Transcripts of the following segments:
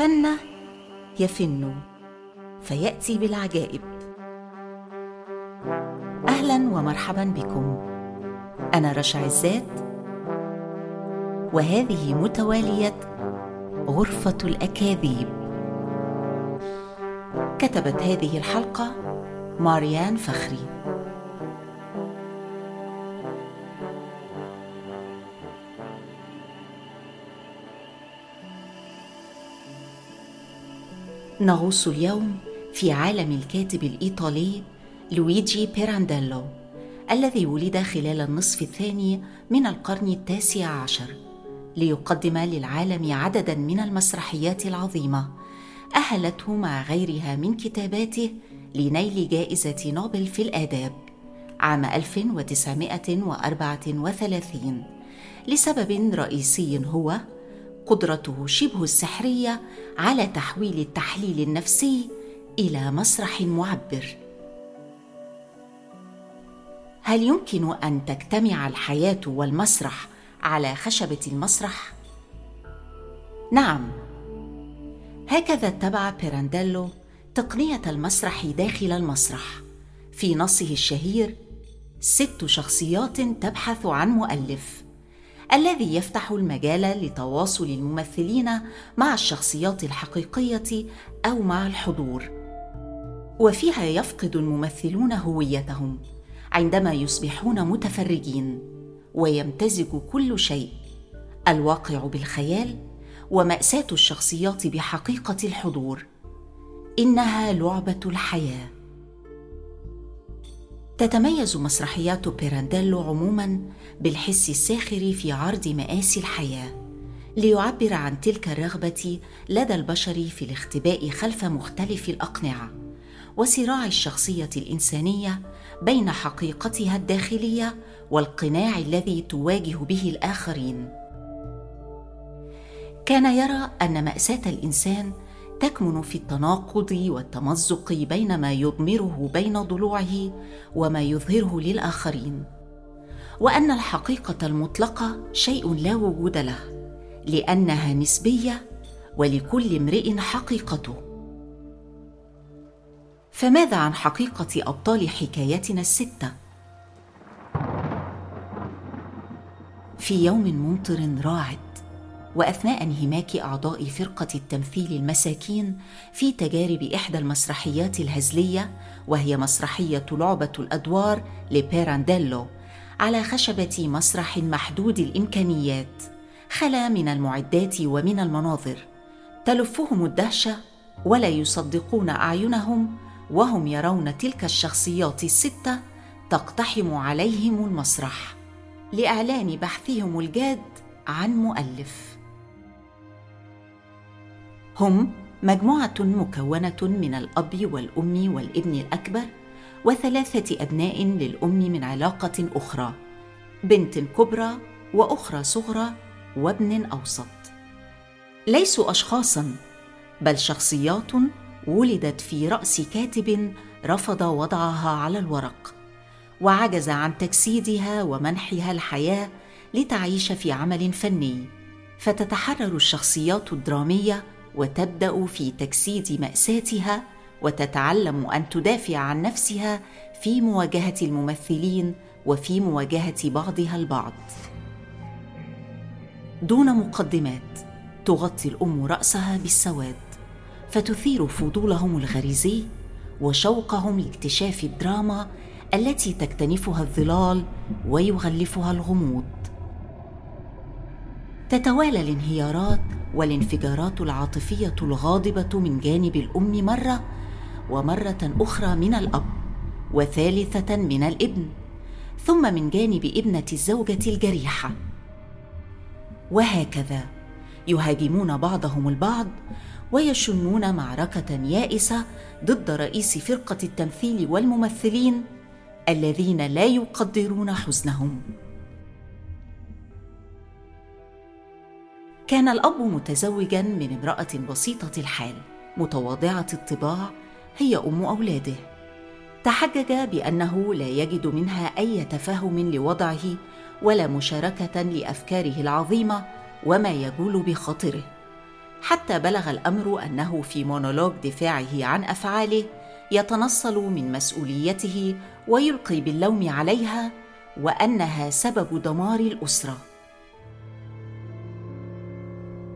الفن يفن فيأتي بالعجائب. أهلا ومرحبا بكم. أنا رشا عزات وهذه متوالية غرفة الأكاذيب. كتبت هذه الحلقة ماريان فخري. نغوص اليوم في عالم الكاتب الإيطالي لويجي بيرانديلو الذي ولد خلال النصف الثاني من القرن التاسع عشر ليقدم للعالم عددا من المسرحيات العظيمة أهلته مع غيرها من كتاباته لنيل جائزة نوبل في الآداب عام 1934 لسبب رئيسي هو قدرته شبه السحرية على تحويل التحليل النفسي إلى مسرح معبر. هل يمكن أن تجتمع الحياة والمسرح على خشبة المسرح؟ نعم. هكذا اتبع بيرانديلو تقنية المسرح داخل المسرح. في نصه الشهير ست شخصيات تبحث عن مؤلف. الذي يفتح المجال لتواصل الممثلين مع الشخصيات الحقيقية أو مع الحضور. وفيها يفقد الممثلون هويتهم عندما يصبحون متفرجين ويمتزج كل شيء الواقع بالخيال ومأساة الشخصيات بحقيقة الحضور. إنها لعبة الحياة. تتميز مسرحيات بيرانديلو عموما بالحس الساخر في عرض مآسي الحياة ليعبر عن تلك الرغبة لدى البشر في الاختباء خلف مختلف الأقنعة وصراع الشخصية الإنسانية بين حقيقتها الداخلية والقناع الذي تواجه به الآخرين. كان يرى أن مأساة الإنسان تكمن في التناقض والتمزق بين ما يضمره بين ضلوعه وما يظهره للآخرين وأن الحقيقة المطلقة شيء لا وجود له لأنها نسبية ولكل امرئ حقيقته. فماذا عن حقيقة أبطال حكايتنا الستة؟ في يوم ممطر راعد وأثناء انهماك أعضاء فرقة التمثيل المساكين في تجارب إحدى المسرحيات الهزلية وهي مسرحية لعبة الأدوار لبيرانديلو على خشبة مسرح محدود الإمكانيات خلا من المعدات ومن المناظر. تلفهم الدهشه ولا يصدقون أعينهم وهم يرون تلك الشخصيات السته تقتحم عليهم المسرح. لإعلان بحثهم الجاد عن مؤلف. هم مجموعة مكونة من الأب والأم والابن الأكبر وثلاثة أبناء للأم من علاقة أخرى بنت كبرى وأخرى صغرى وابن أوسط. ليسوا اشخاصا بل شخصيات ولدت في رأس كاتب رفض وضعها على الورق وعجز عن تجسيدها ومنحها الحياة لتعيش في عمل فني. فتتحرر الشخصيات الدرامية وتبدأ في تجسيد مأساتها وتتعلم أن تدافع عن نفسها في مواجهة الممثلين وفي مواجهة بعضها البعض. دون مقدمات تغطي الأم رأسها بالسواد فتثير فضولهم الغريزي وشوقهم لاكتشاف الدراما التي تكتنفها الظلال ويغلفها الغموض. تتوالى الانهيارات والانفجارات العاطفية الغاضبة من جانب الأم مرة ومرة أخرى من الأب وثالثة من الابن ثم من جانب ابنة الزوجة الجريحة. وهكذا يهاجمون بعضهم البعض ويشنون معركة يائسة ضد رئيس فرقة التمثيل والممثلين الذين لا يقدرون حزنهم. كان الأب متزوجا من امرأة بسيطة الحال متواضعة الطباع هي أم أولاده. تحجج بأنه لا يجد منها أي تفاهم لوضعه ولا مشاركة لأفكاره العظيمة وما يجول بخاطره. حتى بلغ الأمر أنه في مونولوج دفاعه عن أفعاله يتنصل من مسؤوليته ويلقي باللوم عليها وأنها سبب دمار الأسرة.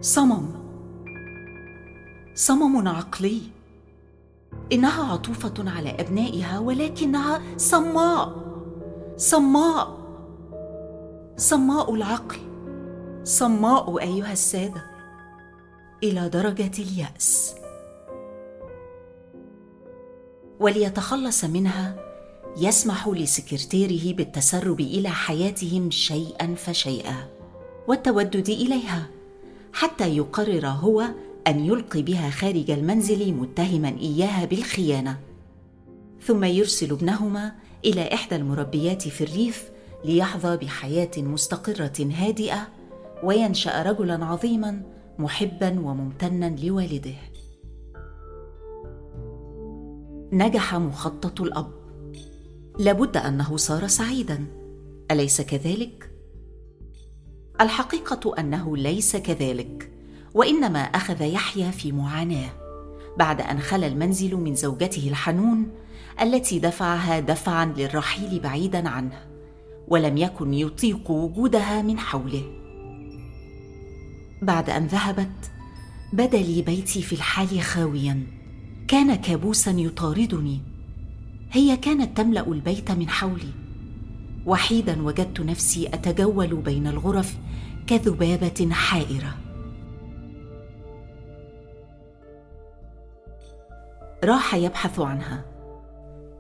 صمم. صمم عقلي. إنها عطوفة على أبنائها ولكنها صماء. صماء. صماء العقل. صماء أيها السادة. إلى درجة اليأس. وليتخلص منها يسمح لسكرتيره بالتسرب إلى حياتهم شيئا فشيئا والتودد إليها. حتى يقرر هو أن يلقي بها خارج المنزل متهما إياها بالخيانة. ثم يرسل ابنهما إلى إحدى المربيات في الريف ليحظى بحياة مستقرة هادئة وينشأ رجلا عظيما محبا وممتنا لوالده. نجح مخطط الأب. لابد أنه صار سعيدا. أليس كذلك؟ الحقيقة أنه ليس كذلك وإنما أخذ يحيا في معاناه. بعد أن خلا المنزل من زوجته الحنون التي دفعها دفعا للرحيل بعيدا عنه ولم يكن يطيق وجودها من حوله. بعد أن ذهبت بدا لي بيتي في الحال خاويا. كان كابوسا يطاردني. هي كانت تملأ البيت من حولي. وحيدا وجدت نفسي أتجول بين الغرف كذبابة حائرة. راح يبحث عنها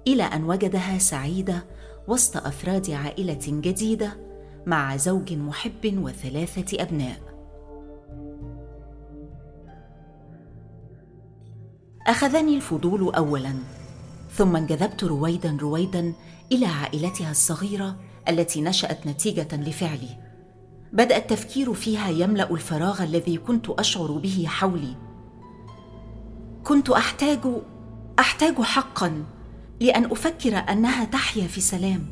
إلى أن وجدها سعيدة وسط أفراد عائلة جديدة مع زوج محب وثلاثة أبناء. أخذني الفضول اولا ثم انجذبت رويدا رويدا إلى عائلتها الصغيرة التي نشأت نتيجة لفعلي. بدأ التفكير فيها يملأ الفراغ الذي كنت أشعر به حولي. كنت أحتاج أحتاج حقا لأن أفكر أنها تحيا في سلام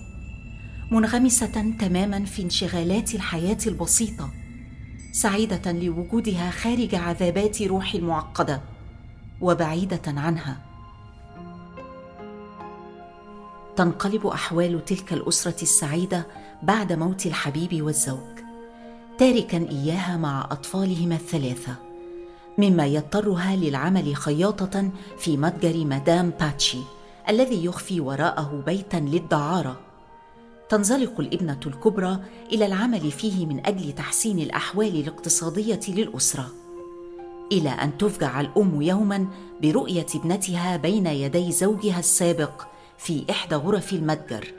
منغمسة تماما في انشغالات الحياة البسيطة سعيدة لوجودها خارج عذابات روحي المعقدة وبعيدة عنها. تنقلب أحوال تلك الأسرة السعيدة بعد موت الحبيب والزوج. تاركا إياها مع أطفالهما الثلاثة مما يضطرها للعمل خياطة في متجر مدام باتشي الذي يخفي وراءه بيتا للدعارة. تنزلق الابنة الكبرى إلى العمل فيه من أجل تحسين الأحوال الاقتصادية للأسرة إلى أن تفجع الأم يوما برؤية ابنتها بين يدي زوجها السابق في إحدى غرف المتجر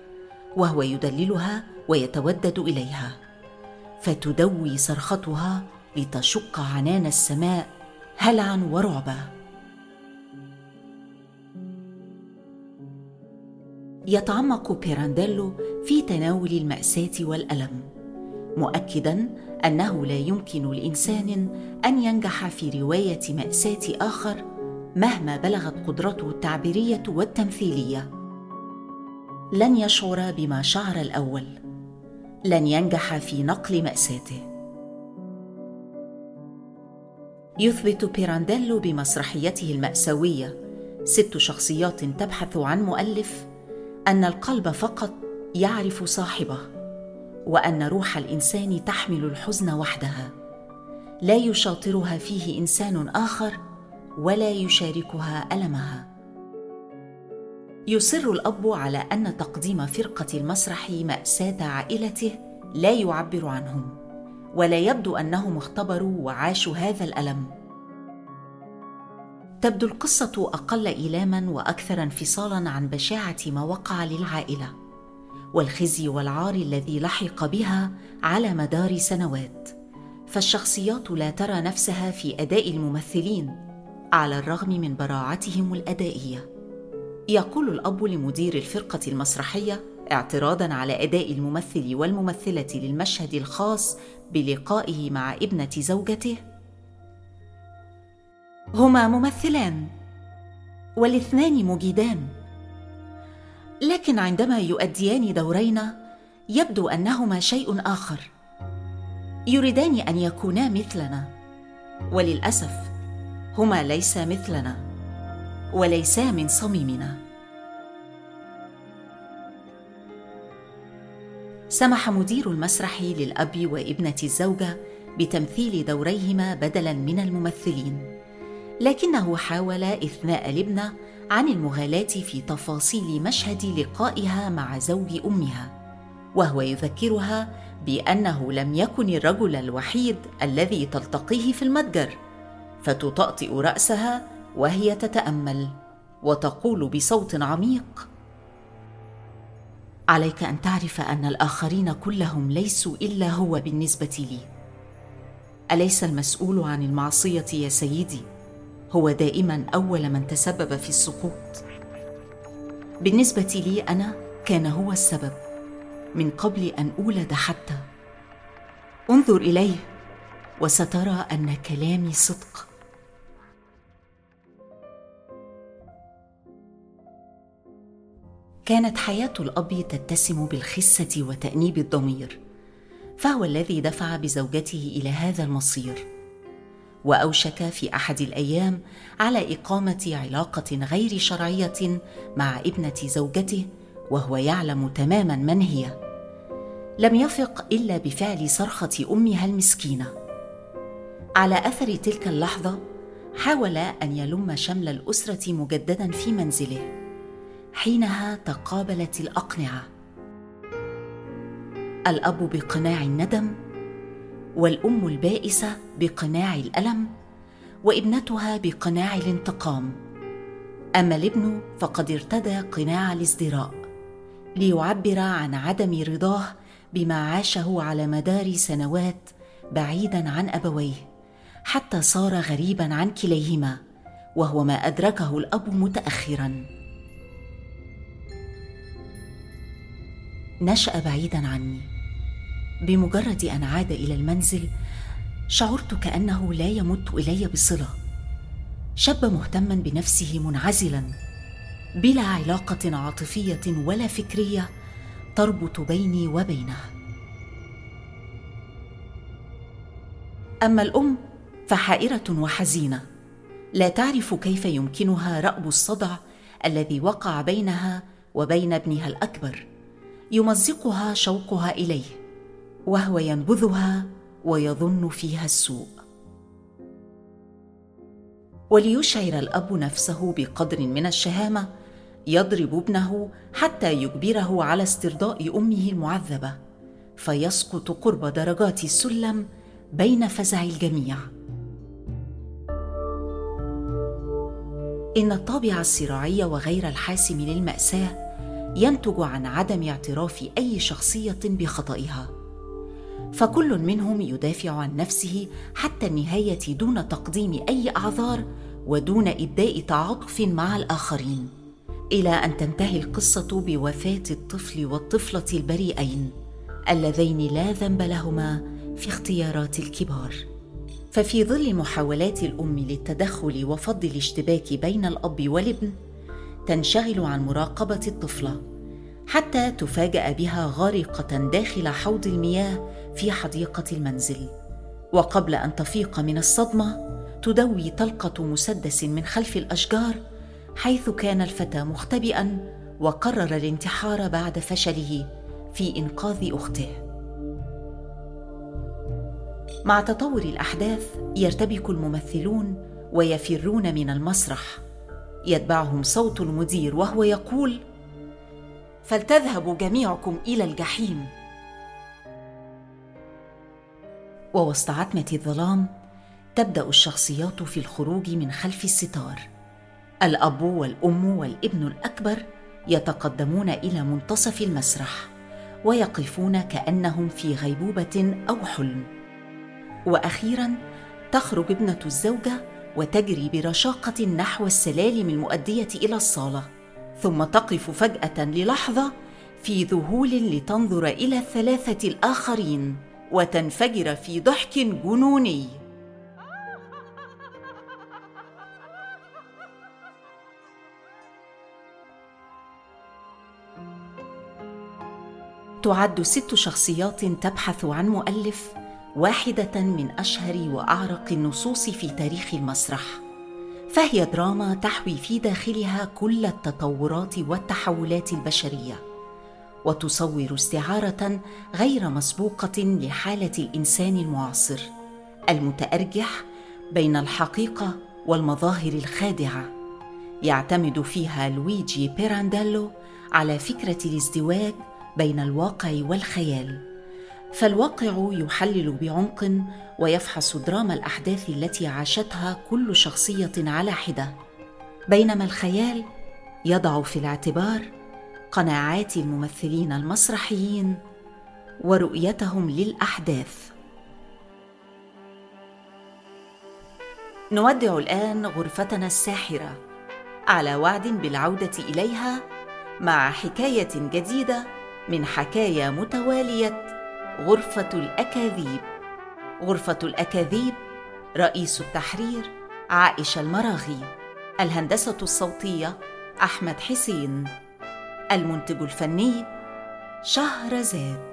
وهو يدللها ويتودد إليها. فتدوي صرختها لتشق عنان السماء هلعا ورعبا. يتعمق بيرانديلو في تناول المأساة والألم مؤكدا أنه لا يمكن لإنسان أن ينجح في رواية مأساة آخر مهما بلغت قدرته التعبيرية والتمثيلية. لن يشعر بما شعر الأول. لن ينجح في نقل مأساته. يثبت بيرانديلو بمسرحيته المأساوية ست شخصيات تبحث عن مؤلف أن القلب فقط يعرف صاحبه وأن روح الإنسان تحمل الحزن وحدها. لا يشاطرها فيه إنسان آخر ولا يشاركها ألمها. يصر الأب على أن تقديم فرقة المسرح مأساة عائلته لا يعبر عنهم ولا يبدو أنهم اختبروا وعاشوا هذا الألم. تبدو القصة أقل إيلاما وأكثر انفصالا عن بشاعة ما وقع للعائلة والخزي والعار الذي لحق بها على مدار سنوات. فالشخصيات لا ترى نفسها في أداء الممثلين على الرغم من براعتهم الأدائية. يقول الأب لمدير الفرقة المسرحية اعتراضا على أداء الممثل والممثلة للمشهد الخاص بلقائه مع ابنة زوجته. هما ممثلان والاثنان مجيدان. لكن عندما يؤديان دورين يبدو أنهما شيء آخر. يريدان أن يكونا مثلنا. وللأسف هما ليسا مثلنا. وليسا من صميمنا. سمح مدير المسرح للأب وابنة الزوجة بتمثيل دوريهما بدلا من الممثلين لكنه حاول إثناء الابنه عن المغالاه في تفاصيل مشهد لقائها مع زوج أمها وهو يذكرها بأنه لم يكن الرجل الوحيد الذي تلتقيه في المتجر فتطأطئ رأسها وهي تتأمل وتقول بصوت عميق عليك أن تعرف أن الآخرين كلهم ليسوا إلا هو بالنسبة لي. أليس المسؤول عن المعصية يا سيدي؟ هو دائما أول من تسبب في السقوط. بالنسبة لي أنا كان هو السبب من قبل أن أولد حتى. انظر إليه وسترى أن كلامي صدق. كانت حياة الأب تتسم بالخسة وتأنيب الضمير فهو الذي دفع بزوجته إلى هذا المصير. وأوشك في أحد الأيام على إقامة علاقة غير شرعية مع ابنة زوجته وهو يعلم تماما من هي. لم يفق إلا بفعل صرخة أمها المسكينة. على أثر تلك اللحظة حاول أن يلم شمل الأسرة مجددا في منزله. حينها تقابلت الأقنعة. الأب بقناع الندم والأم البائسة بقناع الألم وابنتها بقناع الانتقام. أما الابن فقد ارتدى قناع الازدراء ليعبر عن عدم رضاه بما عاشه على مدار سنوات بعيدا عن أبويه حتى صار غريبا عن كليهما وهو ما أدركه الأب متاخرا. نشأ بعيدا عني. بمجرد أن عاد إلى المنزل شعرت كأنه لا يمت إلي بصلة. شاب مهتما بنفسه منعزلا بلا علاقة عاطفية ولا فكرية تربط بيني وبينه. أما الأم فحائرة وحزينة. لا تعرف كيف يمكنها رأب الصدع الذي وقع بينها وبين ابنها الأكبر. يمزقها شوقها إليه وهو ينبذها ويظن فيها السوء. وليشعر الأب نفسه بقدر من الشهامة يضرب ابنه حتى يجبره على استرضاء أمه المعذبة فيسقط قرب درجات السلم بين فزع الجميع. إن الطابع الصراعي وغير الحاسم للمأساة ينتج عن عدم اعتراف أي شخصية بخطئها. فكل منهم يدافع عن نفسه حتى النهاية دون تقديم أي أعذار ودون إبداء تعاطف مع الآخرين إلى أن تنتهي القصة بوفاة الطفل والطفلة البريئين اللذين لا ذنب لهما في اختيارات الكبار. ففي ظل محاولات الأم للتدخل وفض الاشتباك بين الأب والابن تنشغل عن مراقبة الطفلة حتى تفاجأ بها غارقة داخل حوض المياه في حديقة المنزل. وقبل أن تفيق من الصدمة تدوي طلقة مسدس من خلف الأشجار حيث كان الفتى مختبئا وقرر الانتحار بعد فشله في إنقاذ أخته. مع تطور الأحداث يرتبك الممثلون ويفرون من المسرح. يتبعهم صوت المدير وهو يقول فلتذهبوا جميعكم إلى الجحيم. ووسط عتمة الظلام تبدأ الشخصيات في الخروج من خلف الستار. الأب والأم والابن الأكبر يتقدمون إلى منتصف المسرح ويقفون كأنهم في غيبوبة أو حلم. وأخيرا تخرج ابنة الزوجة وتجري برشاقة نحو السلالم المؤدية إلى الصالة ثم تقف فجأة للحظة في ذهول لتنظر إلى الثلاثة الآخرين وتنفجر في ضحك جنوني. تعد ست شخصيات تبحث عن مؤلف واحدة من أشهر وأعرق النصوص في تاريخ المسرح فهي دراما تحوي في داخلها كل التطورات والتحولات البشرية وتصور استعارة غير مسبوقة لحالة الإنسان المعاصر المتأرجح بين الحقيقة والمظاهر الخادعة يعتمد فيها لويجي بيرانديلو على فكرة الازدواج بين الواقع والخيال. فالواقع يحلل بعمق ويفحص دراما الأحداث التي عاشتها كل شخصية على حدة. بينما الخيال يضع في الاعتبار قناعات الممثلين المسرحيين ورؤيتهم للأحداث. نودع الآن غرفتنا الساحرة على وعد بالعودة إليها مع حكاية جديدة من حكايا متوالية غرفة الأكاذيب. غرفة الأكاذيب رئيس التحرير عائشة المراغي. الهندسة الصوتية أحمد حسين. المنتج الفني شهرزاد.